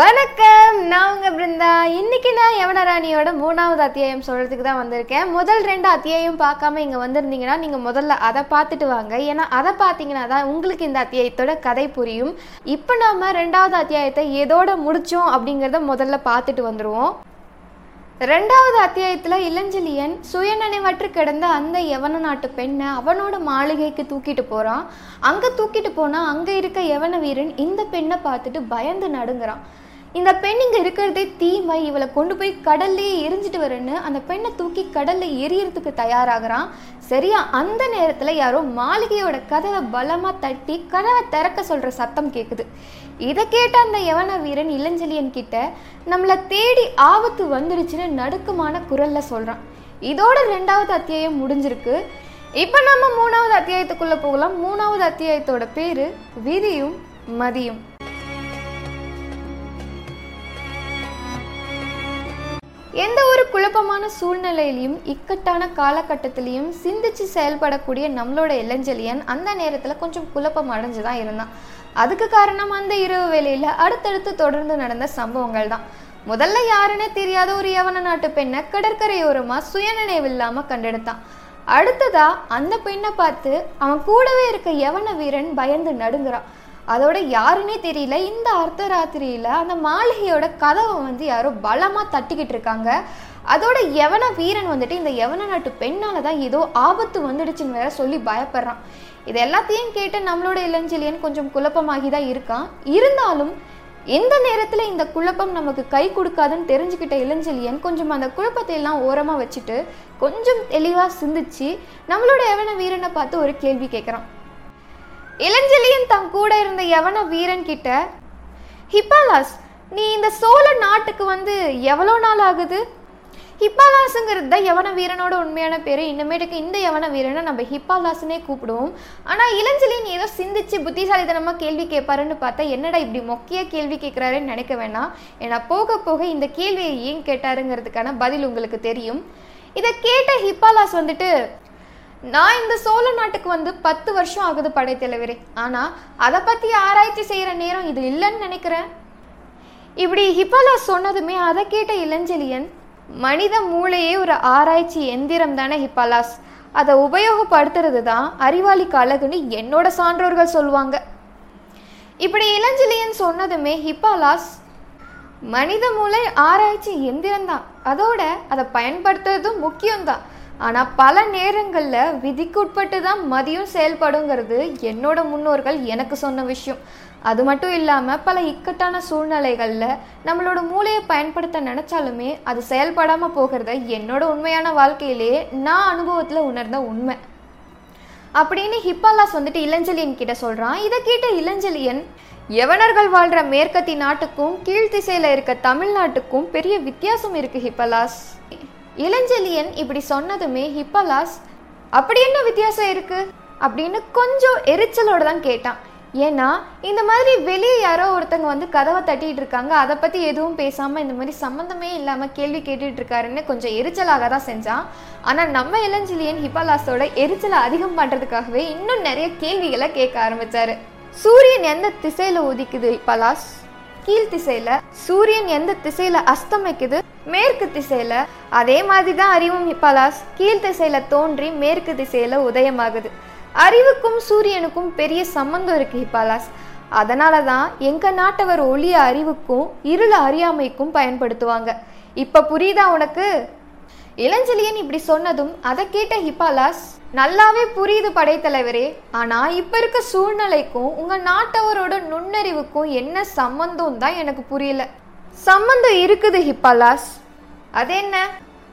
வணக்கம். நான் உங்க பிருந்தா. இன்னைக்கு நான் யவனராணியோட மூணாவது அத்தியாயம் சொல்றதுக்கு தான் வந்திருக்கேன். முதல் ரெண்டு அத்தியாயம் பார்க்காம இங்க வந்திருந்தீங்கன்னா நீங்க முதல்ல அதை பார்த்துட்டு வாங்க. ஏன்னா அதை பார்த்தீங்கன்னா தான் உங்களுக்கு இந்த அத்தியாயத்தோட கதை புரியும். இப்போ நாம ரெண்டாவது அத்தியாயத்தை எதோட முடிச்சோம் அப்படிங்கிறத முதல்ல பார்த்துட்டு வந்துருவோம். ரெண்டாவது அத்தியாயத்தில் இளஞ்செழியன் சுயநினைவற்று கிடந்த அந்த யவன நாட்டு பெண்ணை அவனோட மாளிகைக்கு தூக்கிட்டு போகிறான் அங்கே தூக்கிட்டு போனால் அங்கே இருக்க யவன வீரன் இந்த பெண்ணை பார்த்துட்டு பயந்து நடுங்குறான். இந்த பெண் இங்கே இருக்கிறதே தீமை. இவளை கொண்டு போய் கடல்லையே எரிஞ்சிட்டு வரேன்னு அந்த பெண்ணை தூக்கி கடல்ல எரியறதுக்கு தயாராகிறான். சரியா அந்த நேரத்தில் யாரோ மாளிகையோட கதவை பலமாக தட்டி கதவை திறக்க சொல்கிற சத்தம் கேட்குது இதை கேட்ட அந்த யவன வீரன் இளஞ்செழியன் கிட்ட நம்மளை தேடி ஆபத்து வந்துடுச்சுன்னு நடுக்கமான குரல்ல சொல்கிறான் இதோட ரெண்டாவது அத்தியாயம் முடிஞ்சிருக்கு. இப்போ நம்ம மூணாவது அத்தியாயத்துக்குள்ளே போகலாம். மூணாவது அத்தியாயத்தோட பேர் விதியும் மதியும். எந்த ஒரு குழப்பமான சூழ்நிலையிலையும் இக்கட்டான காலகட்டத்திலையும் சிந்திச்சு செயல்படக்கூடிய நம்மளோட இளஞ்செழியன் அந்த நேரத்தில் கொஞ்சம் குழப்பம் அடைஞ்சு தான் இருந்தான். அதுக்கு காரணம் அந்த இரவு வேளையில் அடுத்தடுத்து தொடர்ந்து நடந்த சம்பவங்கள் தான். முதல்ல யாருன்னே தெரியாத ஒரு யவன நாட்டு பெண்ணை கடற்கரையோரமாக சுயநினைவு இல்லாமல் கண்டெடுத்தான். அடுத்ததா அந்த பெண்ணை பார்த்து அவன் கூடவே இருக்க யவன வீரன் பயந்து நடுங்குறான். அதோட யாருன்னே தெரியல. இந்த அர்த்தராத்திரியில் அந்த மாளிகையோட கதவை வந்து யாரோ பலமாக தட்டிக்கிட்டு இருக்காங்க. அதோட யவன வீரன் வந்துட்டு இந்த யவன நாட்டு பெண்ணால் தான் ஏதோ ஆபத்து வந்துடுச்சுன்னு வேற சொல்லி பயப்படுறான். இது எல்லாத்தையும் கேட்டு நம்மளோட இளஞ்செழியன் கொஞ்சம் குழப்பமாகி தான் இருக்கான். இருந்தாலும் எந்த நேரத்தில் இந்த குழப்பம் நமக்கு கை கொடுக்காதுன்னு தெரிஞ்சுக்கிட்ட இளஞ்செழியன் கொஞ்சம் அந்த குழப்பத்தை எல்லாம் ஓரமாக வச்சுட்டு கொஞ்சம் தெளிவாக சிந்திச்சு நம்மளோட யவன வீரனை பார்த்து ஒரு கேள்வி கேட்குறான் இளஞ்செழியன் தம் கூட இருந்த யவன வீரன் கிட்ட ஹிப்பாலாஸ் நீ இந்த சோழ நாட்டுக்கு வந்து எவ்வளோ நாள் ஆகுது? ஹிப்பாலாஸுங்கிறது தான் யவன வீரனோட உண்மையான பேர். இனிமேட்டுக்கு இந்த யவன வீரனை நம்ம ஹிப்பாலாஸ்னே கூப்பிடுவோம். ஆனால் இளஞ்சலின் ஏதோ சிந்திச்சு புத்திசாலித்தனமாக கேள்வி கேட்பாருன்னு பார்த்தா என்னடா இப்படி மொக்கிய கேள்வி கேட்குறாருன்னு நினைக்க வேணாம். ஏன்னா போக போக இந்த கேள்வியை ஏன் கேட்டாருங்கிறதுக்கான பதில் உங்களுக்கு தெரியும். இதை கேட்ட ஹிப்பாலாஸ் வந்துட்டு நான் இந்த சோழ நாட்டுக்கு வந்து பத்து வருஷம் ஆகுது படைத்தலைவரே ஆனால் அதை பற்றி ஆராய்ச்சி செய்கிற நேரம் இது இல்லைன்னு நினைக்கிறேன். இப்படி ஹிப்பாலாஸ் சொன்னதுமே அதை கேட்ட இளஞ்செழியன் மனித மூளையே ஒரு ஆராய்ச்சி எந்திரம் தானே ஹிப்பாலாஸ். அதை உபயோகப்படுத்துறது தான் அறிவாளி அழகுன்னு என்னோட சான்றோர்கள் சொல்லுவாங்க. இப்படி இளஞ்சிலியன் சொன்னதுமே ஹிப்பாலாஸ் மனித மூளை ஆராய்ச்சி எந்திரம்தான் அதோட அதை பயன்படுத்துறதும் முக்கியம்தான். ஆனால் பல நேரங்களில் விதிக்குட்பட்டு தான் மதியம் செயல்படுங்கிறது என்னோட முன்னோர்கள் எனக்கு சொன்ன விஷயம். அது மட்டும் இல்லாமல் பல இக்கட்டான சூழ்நிலைகளில் நம்மளோட மூளையை பயன்படுத்த நினச்சாலுமே அது செயல்படாமல் போகிறத என்னோட உண்மையான வாழ்க்கையிலேயே நான் அனுபவத்தில் உணர்ந்த உண்மை. அப்படின்னு ஹிப்பாலாஸ் வந்துட்டு இளஞ்சலியன் கிட்ட சொல்கிறான் இதை கேட்ட இளஞ்சலியன் யவனர்கள் வாழ்கிற மேற்கத்தி நாட்டுக்கும் கீழ்த்திசையில் இருக்க தமிழ்நாட்டுக்கும் பெரிய வித்தியாசம் இருக்குது ஹிப்பலாஸ். இளஞ்செலியன் இப்படி சொன்னதுமே ஹிப்பலாஸ் அப்படி என்ன வித்தியாசம் இருக்கு? அப்படின்னு கொஞ்சம் எரிச்சலோட தான் கேட்டான். ஏன்னா இந்த மாதிரி வெளியே யாரோ ஒருத்தங்க வந்து கதவை தட்டிட்டு இருக்காங்க அதை பத்தி எதுவும் பேசாம இந்த மாதிரி சம்மந்தமே இல்லாம கேள்வி கேட்டுட்டு இருக்காருன்னு கொஞ்சம் எரிச்சலாக தான் செஞ்சான். ஆனா நம்ம இளஞ்செழியன் ஹிப்பலாஸோட எரிச்சலை அதிகம் பண்றதுக்காகவே இன்னும் நிறைய கேள்விகளை கேட்க ஆரம்பிச்சாரு. சூரியன் எந்த திசையில உதிக்குது ஹிப்பலாஸ்? கீழ் திசையில. சூரியன் எந்த திசையில அஸ்தமிக்குது? மேற்கு திசையில் அதே மாதிரி தான் அறிவும் ஹிப்பாலாஸ் கீழ் திசையில் தோன்றி மேற்கு திசையில் உதயமாகுது. அறிவுக்கும் சூரியனுக்கும் பெரிய சம்பந்தம் இருக்கு ஹிப்பாலாஸ். அதனால தான் எங்கள் நாட்டவர் ஒளிய அறிவுக்கும் இருள அறியாமைக்கும் பயன்படுத்துவாங்க. இப்போ புரியுதா உனக்கு? இளஞ்சலியன் இப்படி சொன்னதும் அதை கேட்ட ஹிப்பாலாஸ் நல்லாவே புரியுது படைத்தலைவரே ஆனால் இப்போ இருக்க சூழ்நிலைக்கும் உங்கள் நாட்டவரோட நுண்ணறிவுக்கும் என்ன சம்பந்தம் தான் எனக்கு புரியல. சம்பந்தம் இருக்குது ஹிப்பாலாஸ். அது என்ன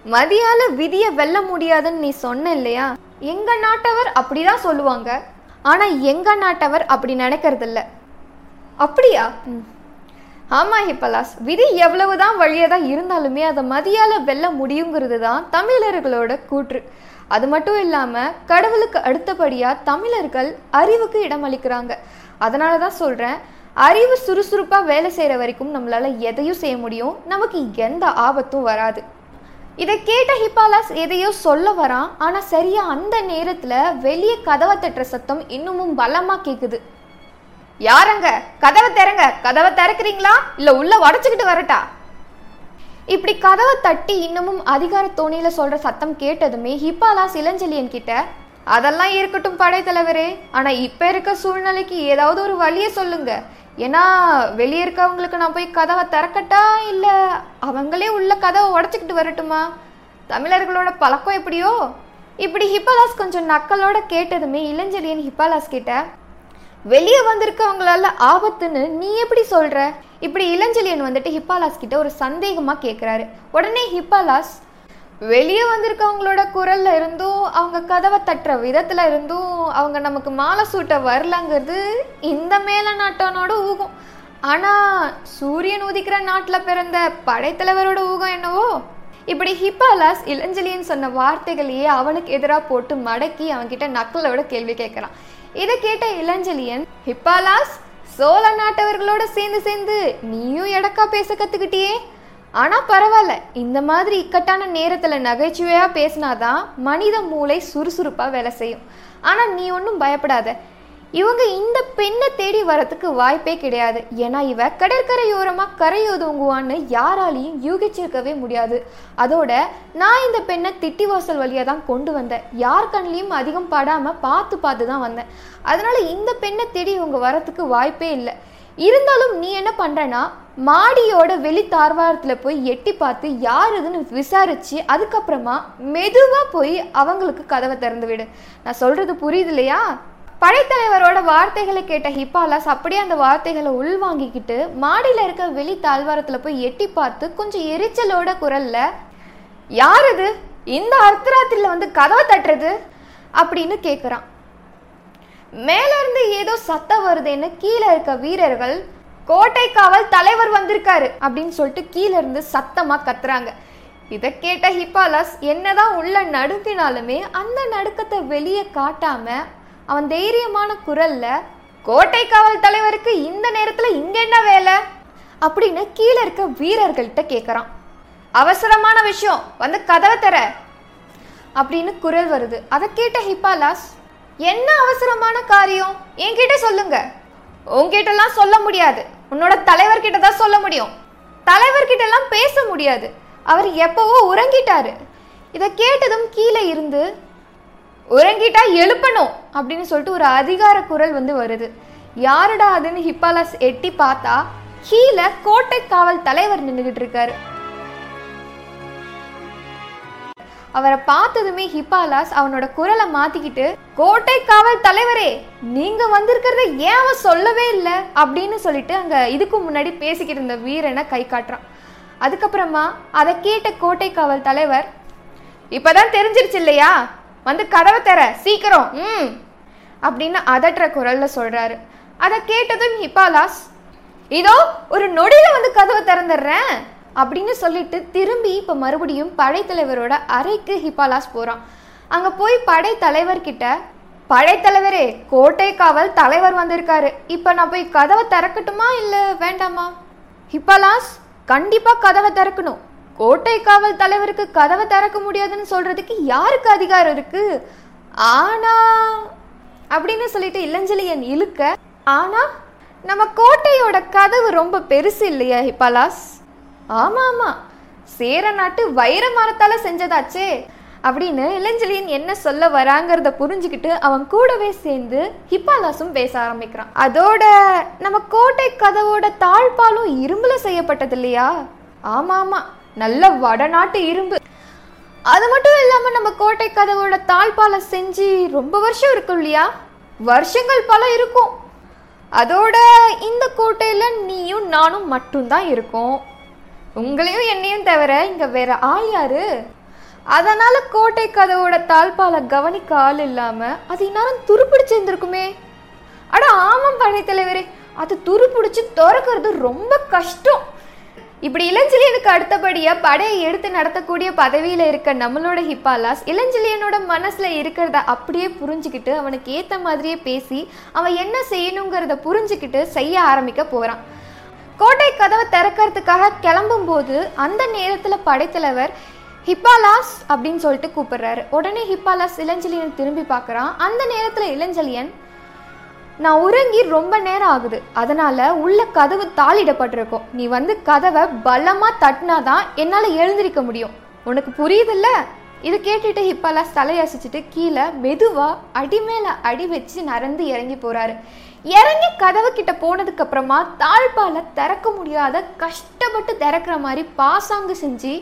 மதியால விதிய வெல்ல முடியாதுன்னு நீ சொன்ன இல்லையா? எங்க நாட்டவர் அப்படிதான் சொல்லுவாங்க. ஆனா எங்க நாட்டவர் அப்படி நினைக்கிறது இல்ல அப்படியா? ம். ஆமா ஹிப்பலாஸ். விதி எவ்வளவுதான் தான் இருந்தாலுமே அதை மதியால வெல்ல முடியுங்கிறது தான் தமிழர்களோட கூற்று. அது மட்டும் இல்லாம கடவுளுக்கு அடுத்தபடியா தமிழர்கள் அறிவுக்கு இடமளிக்கிறாங்க. அதனால தான் சொல்றேன் அறிவு சுறுசுறுப்பாக வேலை செய்கிற வரைக்கும் நம்மளால் எதையும் செய்ய முடியும். நமக்கு எந்த ஆபத்தும் வராது. இதை கேட்ட ஹிப்பாலாஸ் எதையோ சொல்ல வரான். ஆனால் சரியா அந்த நேரத்தில் வெளியே கதவை தட்டுற சத்தம் இன்னமும் பலமாக கேட்குது யாரங்க? கதவை திறங்க. கதவை திறக்கிறீங்களா? இல்லை உள்ள உடச்சிக்கிட்டு வரட்டா? இப்படி கதவை தட்டி இன்னமும் அதிகார தோணியில் சொல்கிற சத்தம் கேட்டதுமே ஹிப்பாலாஸ் இளஞ்செலியன் கிட்ட அதெல்லாம் இருக்கட்டும் படைத்தலைவரே ஆனா இப்ப இருக்க சூழ்நிலைக்கு ஏதாவது ஒரு வழியை சொல்லுங்க. ஏன்னா வெளியே இருக்கவங்களுக்கு நான் போய் கதவை திறக்கட்டா இல்ல அவங்களே உள்ள கதவை உடச்சிக்கிட்டு வரட்டுமா? தமிழர்களோட பழக்கம் எப்படியோ? இப்படி ஹிப்பாலாஸ் கொஞ்சம் நக்கலோட கேட்டதுமே இளஞ்செழியன் ஹிப்பாலாஸ் கிட்ட வெளியே வந்திருக்கவங்களால ஆபத்துன்னு நீ எப்படி சொல்ற? இப்படி இளஞ்செழியன் வந்துட்டு ஹிப்பாலாஸ் கிட்ட ஒரு சந்தேகமா கேக்குறாரு. உடனே ஹிப்பாலாஸ் வெளியே வந்திருக்கவங்களோட குரல்ல இருந்தும் அவங்க கதவை தட்டுற விதத்துல இருந்தும் அவங்க நமக்கு மாலை சூட்ட வரலங்கிறது இந்த மேல நாட்டனோட ஊகம். ஆனா சூரியன் உதிக்கிற நாட்டில் பிறந்த படைத்தலைவரோட ஊகம் என்னவோ? இப்படி ஹிப்பாலாஸ் இளஞ்செழியன் சொன்ன வார்த்தைகளையே அவனுக்கு எதிராக போட்டு மடக்கி அவன்கிட்ட நக்கலோட கேள்வி கேட்கறான் இதை கேட்ட இளஞ்சலியன் ஹிப்பாலாஸ் சோழ நாட்டவர்களோட சேர்ந்து சேர்ந்து நீயும் எடக்கா பேச கத்துக்கிட்டியே? ஆனால் பரவாயில்ல. இந்த மாதிரி இக்கட்டான நேரத்தில் நகைச்சுவையாக பேசினாதான் மனித மூளை சுறுசுறுப்பாக வேலை செய்யும். ஆனால் நீ ஒன்றும் பயப்படாத. இவங்க இந்த பெண்ணை தேடி வரத்துக்கு வாய்ப்பே கிடையாது. ஏன்னா இவ கடற்கரையோரமாக கரையொதுங்குவான்னு யாராலையும் யூகிச்சிருக்கவே முடியாது. அதோட நான் இந்த பெண்ணை திட்டி வாசல் தான் கொண்டு வந்தேன். யார் கண்லேயும் அதிகம் படாமல் பார்த்து பார்த்து தான் வந்தேன். அதனால இந்த பெண்ணை தேடி இவங்க வரத்துக்கு வாய்ப்பே இல்லை. இருந்தாலும் நீ என்ன பண்றனா மாடியோட வெளி தார்வாரத்தில் போய் எட்டி பார்த்து யார் இதுன்னு விசாரிச்சு அதுக்கப்புறமா மெதுவாக போய் அவங்களுக்கு கதவை திறந்து விடு. நான் சொல்றது புரியுது இல்லையா? படைத்தலைவரோட வார்த்தைகளை கேட்ட ஹிப்பாலாஸ் அப்படியே அந்த வார்த்தைகளை உள்வாங்கிக்கிட்டு மாடியில் இருக்க வெளி தாழ்வாரத்தில் போய் எட்டி பார்த்து கொஞ்சம் எரிச்சலோட குரல்ல யார் இது? இந்த அர்த்தராத்திரியில் வந்து கதவை தட்டுறது? அப்படின்னு கேட்குறான் மேலேருந்து ஏதோ சத்தம் வருதுன்னு கீழே இருக்க வீரர்கள் கோட்டை காவல் தலைவர் வந்திருக்காரு அப்படின்னு சொல்லிட்டு கீழே இருந்து சத்தமா கத்துறாங்க. இதை கேட்ட ஹிப்பாலஸ் என்னதான் உள்ள நடுங்கினாலுமே அந்த நடுக்கத்தை வெளியே காட்டாம அவன் தைரியமான குரல்ல கோட்டை காவல் தலைவருக்கு இந்த நேரத்துல இங்க என்ன வேலை? அப்படின்னு கீழே இருக்க வீரர்கள்ட்ட கேட்குறான் அவசரமான விஷயம் வந்து கதவை தர அப்படின்னு குரல் வருது. அதை கேட்ட ஹிப்பாலாஸ் என்ன அவசரமான காரியம்? என்கிட்ட சொல்லுங்க. உங்ககிட்டலாம் சொல்ல முடியாது. உன்னோட தலைவர்கிட்ட தான் சொல்ல முடியும். தலைவர்கிட்டலாம் பேச முடியாது. அவர் எப்பவோ உறங்கிட்டாரு. இதை கேட்டதும் கீழே இருந்து உறங்கிட்டா எழுப்பணும் அப்படின்னு சொல்லிட்டு ஒரு அதிகார குரல் வந்து வருது. யாருடா அதுன்னு ஹிப்பாலாஸ் எட்டி பார்த்தா கீழே கோட்டை காவல் தலைவர் நின்றுகிட்டு இருக்காரு. அவரை பார்த்ததுமே ஹிப்பாலாஸ் அவனோட குரலை மாத்திக்கிட்டு கோட்டை காவல் தலைவரே நீங்க வந்திருக்கிறத ஏன் சொல்லவே இல்லை? அப்படின்னு சொல்லிட்டு அங்க இதுக்கு முன்னாடி பேசிக்கிட்டு இருந்த வீரனை கை காட்டுறான். அதுக்கப்புறமா அதை கேட்ட கோட்டை காவல் தலைவர் இப்பதான் தெரிஞ்சிருச்சு இல்லையா? வந்து கதவை தர சீக்கிரம் ம் அப்படின்னு அதட்டுற குரல்ல சொல்றாரு. அதை கேட்டதும் ஹிப்பாலாஸ் இதோ ஒரு நொடியில வந்து கதவை திறந்துடுறேன். அப்படின்னு சொல்லிட்டு திரும்பி இப்போ மறுபடியும் படைத்தலைவரோட அறைக்கு ஹிப்பாலாஸ் போகிறான் அங்கே போய் படைத்தலைவர்கிட்ட படைத்தலைவரே கோட்டை காவல் தலைவர் வந்திருக்காரு. இப்போ நான் போய் கதவை திறக்கட்டுமா இல்லை வேண்டாமா? ஹிப்பாலாஸ் கண்டிப்பாக கதவை திறக்கணும். கோட்டை காவல் தலைவருக்கு கதவை திறக்க முடியாதுன்னு சொல்றதுக்கு யாருக்கு அதிகாரம் இருக்கு? ஆனா அப்படின்னு சொல்லிட்டு இளஞ்சலியன் இழுக்க ஆனா நம்ம கோட்டையோட கதவு ரொம்ப பெருசு இல்லையா ஹிப்பாலாஸ்? ஆமா ஆமா சேர நாட்டு வைர மரத்தால செஞ்சதாச்சே. அப்படின்னு இளஞ்செழியன் என்ன சொல்ல வராங்கிறத புரிஞ்சுக்கிட்டு அவன் கூடவே சேர்ந்து ஹிப்பாலாஸும் பேச ஆரம்பிக்கிறான். அதோட நம்ம கோட்டை கதவோட தாழ்பாலும் இரும்புல செய்யப்பட்டது இல்லையா ஆமா ஆமா நல்ல வடநாட்டு இரும்பு. அது மட்டும் இல்லாம நம்ம கோட்டை கதவோட தாழ்பாலை செஞ்சு ரொம்ப வருஷம் இருக்கும் இல்லையா? வருஷங்கள் பல இருக்கும். அதோட இந்த கோட்டையில நீயும் நானும் மட்டும்தான் இருக்கோம். உங்களையும் என்னையும் தவிர இங்க வேற ஆள் யாரு? அதனால கோட்டை கதவோட தாழ்பால கவனிக்க ஆள் இல்லாம அது இந்நேரம் துருப்பிடிச்சிருந்திருக்குமே அட ஆமாம் படைத்தலைவரே அது துருப்பிடிச்சு திறக்கிறது ரொம்ப கஷ்டம். இப்படி இளஞ்செழியனுக்கு அடுத்தபடியா படையை எடுத்து நடத்தக்கூடிய பதவியில இருக்க நம்மளோட ஹிப்பாலாஸ் இளஞ்செழியனோட மனசுல இருக்கிறத அப்படியே புரிஞ்சுக்கிட்டு அவனுக்கு ஏத்த மாதிரியே பேசி அவன் என்ன செய்யணுங்கிறத புரிஞ்சுக்கிட்டு செய்ய ஆரம்பிக்க போறான். கோட்டை கதவை திறக்கிறதுக்காக கிளம்பும் போது அந்த நேரத்தில் படைத்தலைவர் ஹிப்பாலாஸ் அப்படின்னு சொல்லிட்டு கூப்பிடுறாரு. உடனே ஹிப்பாலாஸ் இளஞ்சலியன் திரும்பி பார்க்குறான். அந்த நேரத்தில் இளஞ்சலியன் நான் உறங்கி ரொம்ப நேரம் ஆகுது. அதனால உள்ள கதவு தாளிடப்பட்டிருக்கும். நீ வந்து கதவை பலமாக தட்டினா தான் என்னால் எழுந்திருக்க முடியும். உனக்கு புரியுதுல்ல? இதை கேட்டுட்டு ஹிப்பாலாஸ் தலையசிச்சுட்டு கீழே மெதுவாக அடிமேல அடி வச்சு நரந்து இறங்கி போறாரு. இறங்கி கதவு கிட்ட போனதுக்கு அப்புறமா தாழ்பால திறக்க முடியாத கஷ்டப்பட்டு திறக்கிற மாதிரி பாசாங்கு செஞ்சு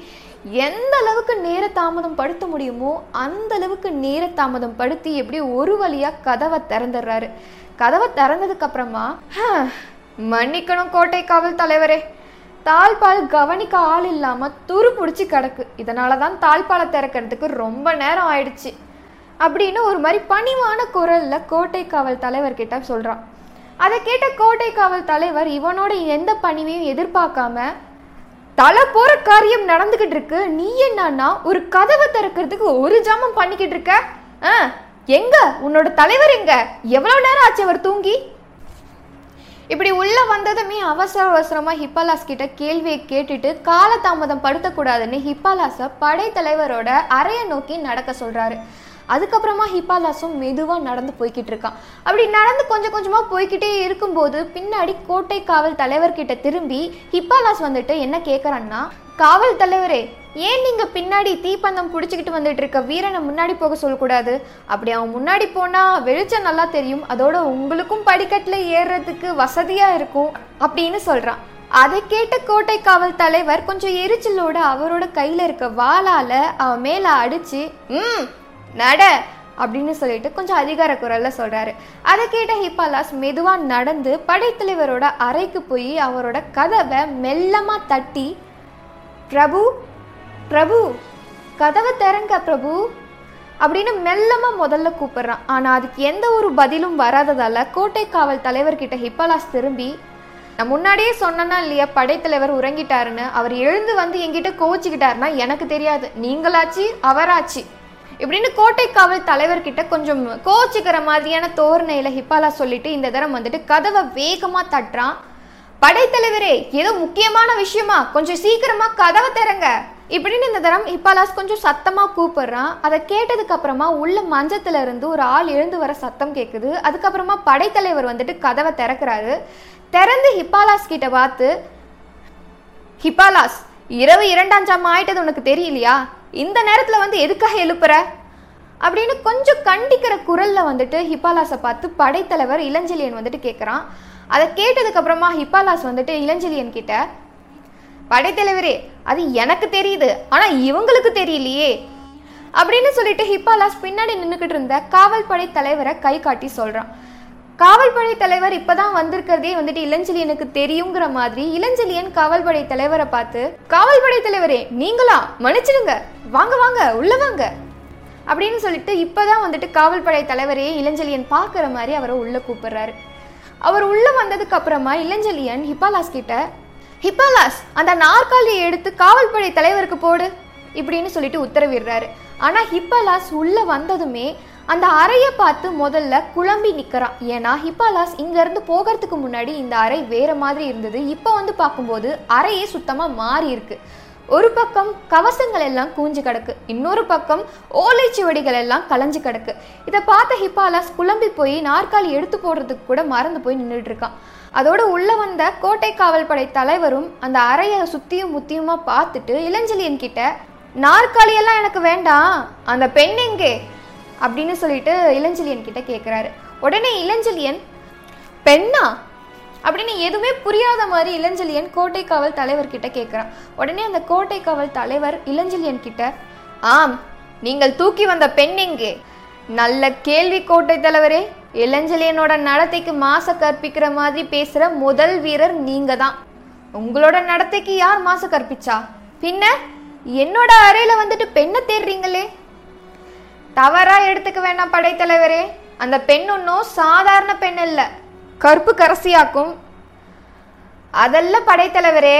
எந்த அளவுக்கு நேர தாமதம் படுத்த முடியுமோ அந்த அளவுக்கு நேர தாமதம் படுத்தி எப்படி ஒரு வழியா கதவை திறந்துடுறாரு. கதவை திறந்ததுக்கு அப்புறமா மன்னிக்கணும் கோட்டை காவல் தலைவரே. தாழ்பால் கவனிக்க ஆள் இல்லாம துரு பிடிச்சி கிடக்கு. இதனால தான் தாழ்பாலை திறக்கிறதுக்கு ரொம்ப நேரம் ஆயிடுச்சு. அப்படின்னு ஒரு மாதிரி பணிவான குரலில் கோட்டை காவல் தலைவர்கிட்ட சொல்கிறான் அதை கேட்ட கோட்டை காவல் தலைவர் இவனோட எந்த பணிவையும் எதிர்பார்க்காம தலை போகிற காரியம் நடந்துக்கிட்டு இருக்கு நீ என்னன்னா ஒரு கதவை திறக்கிறதுக்கு ஒரு ஜாமம் பண்ணிக்கிட்டு இருக்க? ஆ, எங்க? உன்னோட தலைவர் எங்க? எவ்வளோ நேரம் ஆச்சு அவர் தூங்கி? இப்படி உள்ள வந்ததுமே அவசர அவசரமா ஹிப்பாலாஸ் கிட்ட கேள்வியை கேட்டுட்டு காலதாமதம் படுத்தக்கூடாதுன்னு ஹிப்பாலாஸை படைத்தலைவரோட அறையை நோக்கி நடக்க சொல்றாரு. அதுக்கப்புறமா ஹிப்பாலாஸும் மெதுவாக நடந்து போய்கிட்டு இருக்கான். அப்படி நடந்து கொஞ்சம் கொஞ்சமாக போய்கிட்டே இருக்கும்போது பின்னாடி கோட்டை காவல் தலைவர்கிட்ட திரும்பி ஹிப்பாலாஸ் வந்துட்டு என்ன கேட்குறான்னா காவல் தலைவரே ஏன் நீங்கள் பின்னாடி தீப்பந்தம் பிடிச்சிக்கிட்டு வந்துட்டு இருக்க? வீரனை முன்னாடி போக சொல்லக்கூடாது. அப்படி அவன் முன்னாடி போனால் வெளிச்சம் நல்லா தெரியும். அதோட உங்களுக்கும் படிக்கட்டில் ஏறுறதுக்கு வசதியாக இருக்கும் அப்படின்னு சொல்கிறான் அதை கேட்ட கோட்டை காவல் தலைவர் கொஞ்சம் எரிச்சலோட அவரோட கையில இருக்க வாளால அவன் மேல அடிச்சு ம் நட அப்படின்னு சொல்லிட்டு கொஞ்சம் அதிகார குரல்ல சொல்றாரு. அதை கேட்ட ஹிப்பாலாஸ் மெதுவா நடந்து படைத்தலைவரோட அறைக்கு போய் அவரோட கதவை மெல்லமா தட்டி பிரபு பிரபு கதவை திறங்க பிரபு அப்படின்னு மெல்லமா முதல்ல கூப்பிடுறான். ஆனா அதுக்கு எந்த ஒரு பதிலும் வராததால கோட்டை காவல் தலைவர்கிட்ட ஹிப்பாலாஸ் திரும்பி நான் முன்னாடியே சொன்னேன்னா இல்லையா படைத்தலைவர் உறங்கிட்டாருன்னு? அவர் எழுந்து வந்து என்கிட்ட கோச்சிக்கிட்டாருன்னா எனக்கு தெரியாது. நீங்களாச்சு அவராச்சு. இப்படின்னு கோட்டை காவல் தலைவர்கிட்ட கொஞ்சம் கோச்சிக்கிற மாதிரியான தோரணையில ஹிப்பாலா சொல்லிட்டு இந்த தரம் வந்துட்டு கதவை வேகமா தட்டுறான். படைத்தலைவரே ஏதோ முக்கியமான விஷயமா? கொஞ்சம் சீக்கிரமா கதவை திறங்க. இப்படின்னு இந்த தரம் ஹிப்பாலாஸ் கொஞ்சம் சத்தமா கூப்பிடுறான். அதை கேட்டதுக்கு அப்புறமா உள்ள மஞ்சத்துல இருந்து ஒரு ஆள் எழுந்து வர சத்தம் கேட்குது அதுக்கப்புறமா படைத்தலைவர் வந்துட்டு கதவை திறக்கிறாரு. திறந்து ஹிப்பாலாஸ் கிட்ட பார்த்து ஹிப்பாலாஸ் இரவு இரண்டாம் ஜாமம் ஆயிட்டது உனக்கு தெரியலையா? இந்த நேரத்தில் வந்து எதுக்காக எழுப்புற? அப்படின்னு கொஞ்சம் கண்டிக்கிற குரலில் வந்துட்டு ஹிப்பாலாஸை பார்த்து படைத்தலைவர் இளஞ்செழியன் வந்துட்டு கேட்குறான் அதை கேட்டதுக்கப்புறமா ஹிப்பாலாஸ் வந்துட்டு இளஞ்செழியன் கிட்ட படைத்தலைவரே அது எனக்கு தெரியுது ஆனால் இவங்களுக்கு தெரியலையே. அப்படின்னு சொல்லிட்டு ஹிப்பாலாஸ் பின்னாடி நின்றுக்கிட்டு இருந்த காவல் படை தலைவரை கை காட்டி சொல்கிறான் காவல்படை தலைவர் இப்பதான் வந்திருக்கிறதே வந்துட்டு இளஞ்செழியனுக்கு தெரியுங்கிற மாதிரி இளஞ்செழியன் காவல்படை தலைவரை பார்த்து காவல்படை தலைவரே நீங்களா? மன்னிச்சிடுங்க. வாங்க வாங்க உள்ள வாங்க. அப்படின்னு சொல்லிட்டு இப்பதான் வந்துட்டு காவல்படை தலைவரே தலைவரையே இளஞ்செழியன் பார்க்குற மாதிரி அவரை உள்ள கூப்பிடுறாரு. அவர் உள்ள வந்ததுக்கு அப்புறமா இளஞ்செழியன் ஹிப்பாலாஸ் கிட்ட ஹிப்பாலாஸ் அந்த நாற்காலியை எடுத்து காவல்படை தலைவருக்கு போடு. இப்படின்னு சொல்லிட்டு உத்தரவிடுறாரு. ஆனா ஹிப்பாலாஸ் உள்ள வந்ததுமே அந்த அறையை பார்த்து முதல்ல குழம்பி நிற்கிறான் ஏன்னா ஹிப்பாலாஸ் இங்கேருந்து போகிறதுக்கு முன்னாடி இந்த அறை வேறு மாதிரி இருந்தது. இப்போ வந்து பார்க்கும்போது அறையே சுத்தமாக மாறி இருக்கு. ஒரு பக்கம் கவசங்கள் எல்லாம் கூஞ்சு கிடக்கு. இன்னொரு பக்கம் ஓலைச்சுவடிகள் எல்லாம் கலைஞ்சு கிடக்கு. இதை பார்த்த ஹிப்பாலாஸ் குழம்பி போய் நாற்காலி எடுத்து போடுறதுக்கு கூட மறந்து போய் நின்றுட்டு இருக்கான். அதோட உள்ள வந்த கோட்டை காவல் படை தலைவரும் அந்த அறையை சுத்தியும் முத்தியுமா பார்த்துட்டு இளஞ்சலியன் கிட்ட நாற்காலியெல்லாம் எனக்கு வேண்டாம். அந்த பெண் எங்கே? அப்படின்னு சொல்லிட்டு இளஞ்செழியன் கிட்ட கேட்குறாரு உடனே இளஞ்செழியன் பெண்ணா? அப்படின்னு எதுவுமே புரியாத மாதிரி இளஞ்செழியன் கோட்டை காவல் தலைவர் கிட்ட கேட்குறான் உடனே அந்த கோட்டை காவல் தலைவர் இளஞ்செழியன் கிட்ட ஆம் நீங்கள் தூக்கி வந்த பெண் எங்கே? நல்ல கேள்வி கோட்டை தலைவரே இளஞ்செழியனோட நடத்தைக்கு மாச கற்பிக்கிற மாதிரி பேசுற முதல் வீரர் நீங்க தான் உங்களோட நடத்தைக்கு யார் மாச கற்பிச்சா? பின்ன என்னோட அறையில வந்துட்டு பெண்ணை தேடுறீங்களே? தவறா எடுத்துக்க வேண்டாம் படைத்தலைவரே. அந்த பெண் ஒன்றும் சாதாரண பெண் இல்லை கருப்பு கரசியாக்கும் அதெல்லாம் படைத்தலைவரே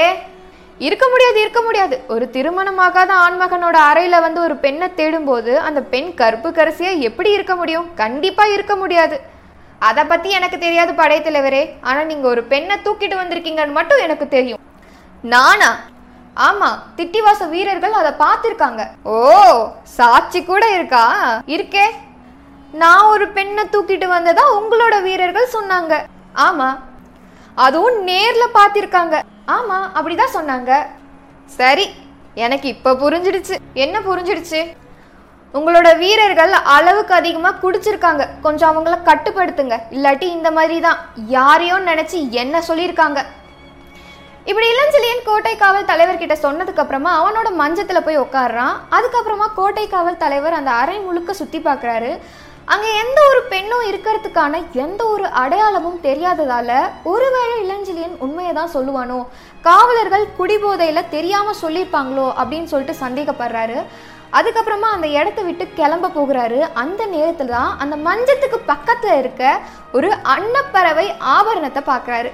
இருக்க முடியாது இருக்க முடியாது. ஒரு திருமணமாகாத ஆண்மகனோட அறையில வந்து ஒரு பெண்ணை தேடும்போது அந்த பெண் கருப்பு கரசியா எப்படி இருக்க முடியும்? கண்டிப்பா இருக்க முடியாது. அதை பத்தி எனக்கு தெரியாது படைத்தலைவரே. ஆனா நீங்க ஒரு பெண்ணை தூக்கிட்டு வந்திருக்கீங்கன்னு மட்டும் எனக்கு தெரியும். நானா? ஆமா திட்டிவாச வீரர்கள் அதை பார்த்திருக்காங்க. ஓ சாட்சி கூட இருக்கா? இருக்கே. நான் ஒரு பெண்ணை தூக்கிட்டு வந்ததா உங்களோட வீரர்கள் சொன்னாங்க. ஆமா அதுவும் நேர்ல பார்த்திருக்காங்க. ஆமா அப்படிதான் சொன்னாங்க. சரி எனக்கு இப்ப புரிஞ்சிடுச்சு. என்ன புரிஞ்சிடுச்சு? உங்களோட வீரர்கள் அளவுக்கு அதிகமா குடிச்சிருக்காங்க. கொஞ்சம் அவங்கள கட்டுப்படுத்துங்க. இல்லாட்டி இந்த மாதிரி தான் யாரையும் நினைச்சு என்ன சொல்லியிருக்காங்க? இப்படி இளஞ்செழியன் கோட்டை காவல் தலைவர்கிட்ட சொன்னதுக்கு அப்புறமா அவனோட மஞ்சத்துல போய் உட்காடுறான் அதுக்கப்புறமா கோட்டை காவல் தலைவர் அந்த அறை முழுக்க சுத்தி பார்க்குறாரு அங்க எந்த ஒரு பெண்ணும் இருக்கிறதுக்கான எந்த ஒரு அடையாளமும் தெரியாததால ஒருவேளை இளஞ்செழியன் உண்மையை தான் சொல்லுவானோ? காவலர்கள் குடிபோதையில தெரியாம சொல்லியிருப்பாங்களோ அப்படின்னு சொல்லிட்டு சந்தேகப்படுறாரு. அதுக்கப்புறமா அந்த இடத்த விட்டு கிளம்ப போகிறாரு. அந்த நேரத்துல தான் அந்த மஞ்சத்துக்கு பக்கத்துல இருக்க ஒரு அன்னப்பறவை ஆபரணத்தை பார்க்குறாரு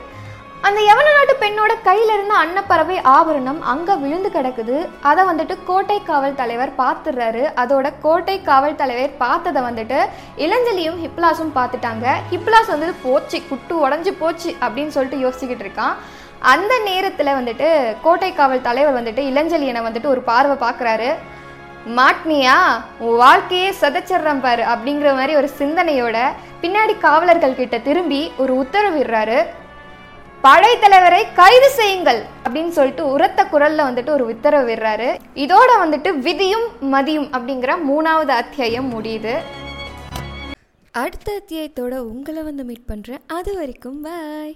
அந்த யவன நாட்டு பெண்ணோட கையில இருந்த அன்னப்பறவை ஆபரணம் அங்க விழுந்து கிடக்குது. அதை வந்துட்டு கோட்டை காவல் தலைவர் பார்த்துடுறாரு அதோட கோட்டை காவல் தலைவர் பார்த்ததை வந்துட்டு இளஞ்சலியும் ஹிப்லாஸும் பார்த்துட்டாங்க. ஹிப்லாஸ் வந்து போச்சு குட்டு உடஞ்சி போச்சு அப்படின்னு சொல்லிட்டு யோசிச்சுக்கிட்டு இருக்கான். அந்த நேரத்தில் வந்துட்டு கோட்டை காவல் தலைவர் வந்துட்டு இளஞ்சலியனை வந்துட்டு ஒரு பார்வை பார்க்குறாரு மாட்னியா உன் வாழ்க்கையே சதைச்சிட்றேன் பாரு அப்படிங்கிற மாதிரி ஒரு சிந்தனையோட பின்னாடி காவலர்கள் கிட்ட திரும்பி ஒரு உத்தரவிடுறாரு படைத்தலைவரை கைது செய்யுங்கள் அப்படின்னு சொல்லிட்டு உரத்த குரல்ல வந்துட்டு ஒரு உத்தரவு விடுறாரு. இதோட வந்துட்டு விதியும் மதியும் அப்படிங்கிற மூணாவது அத்தியாயம் முடியுது. அடுத்த அத்தியாயத்தோட உங்களை வந்து மீட் பண்ணுறேன் அது வரைக்கும் பாய்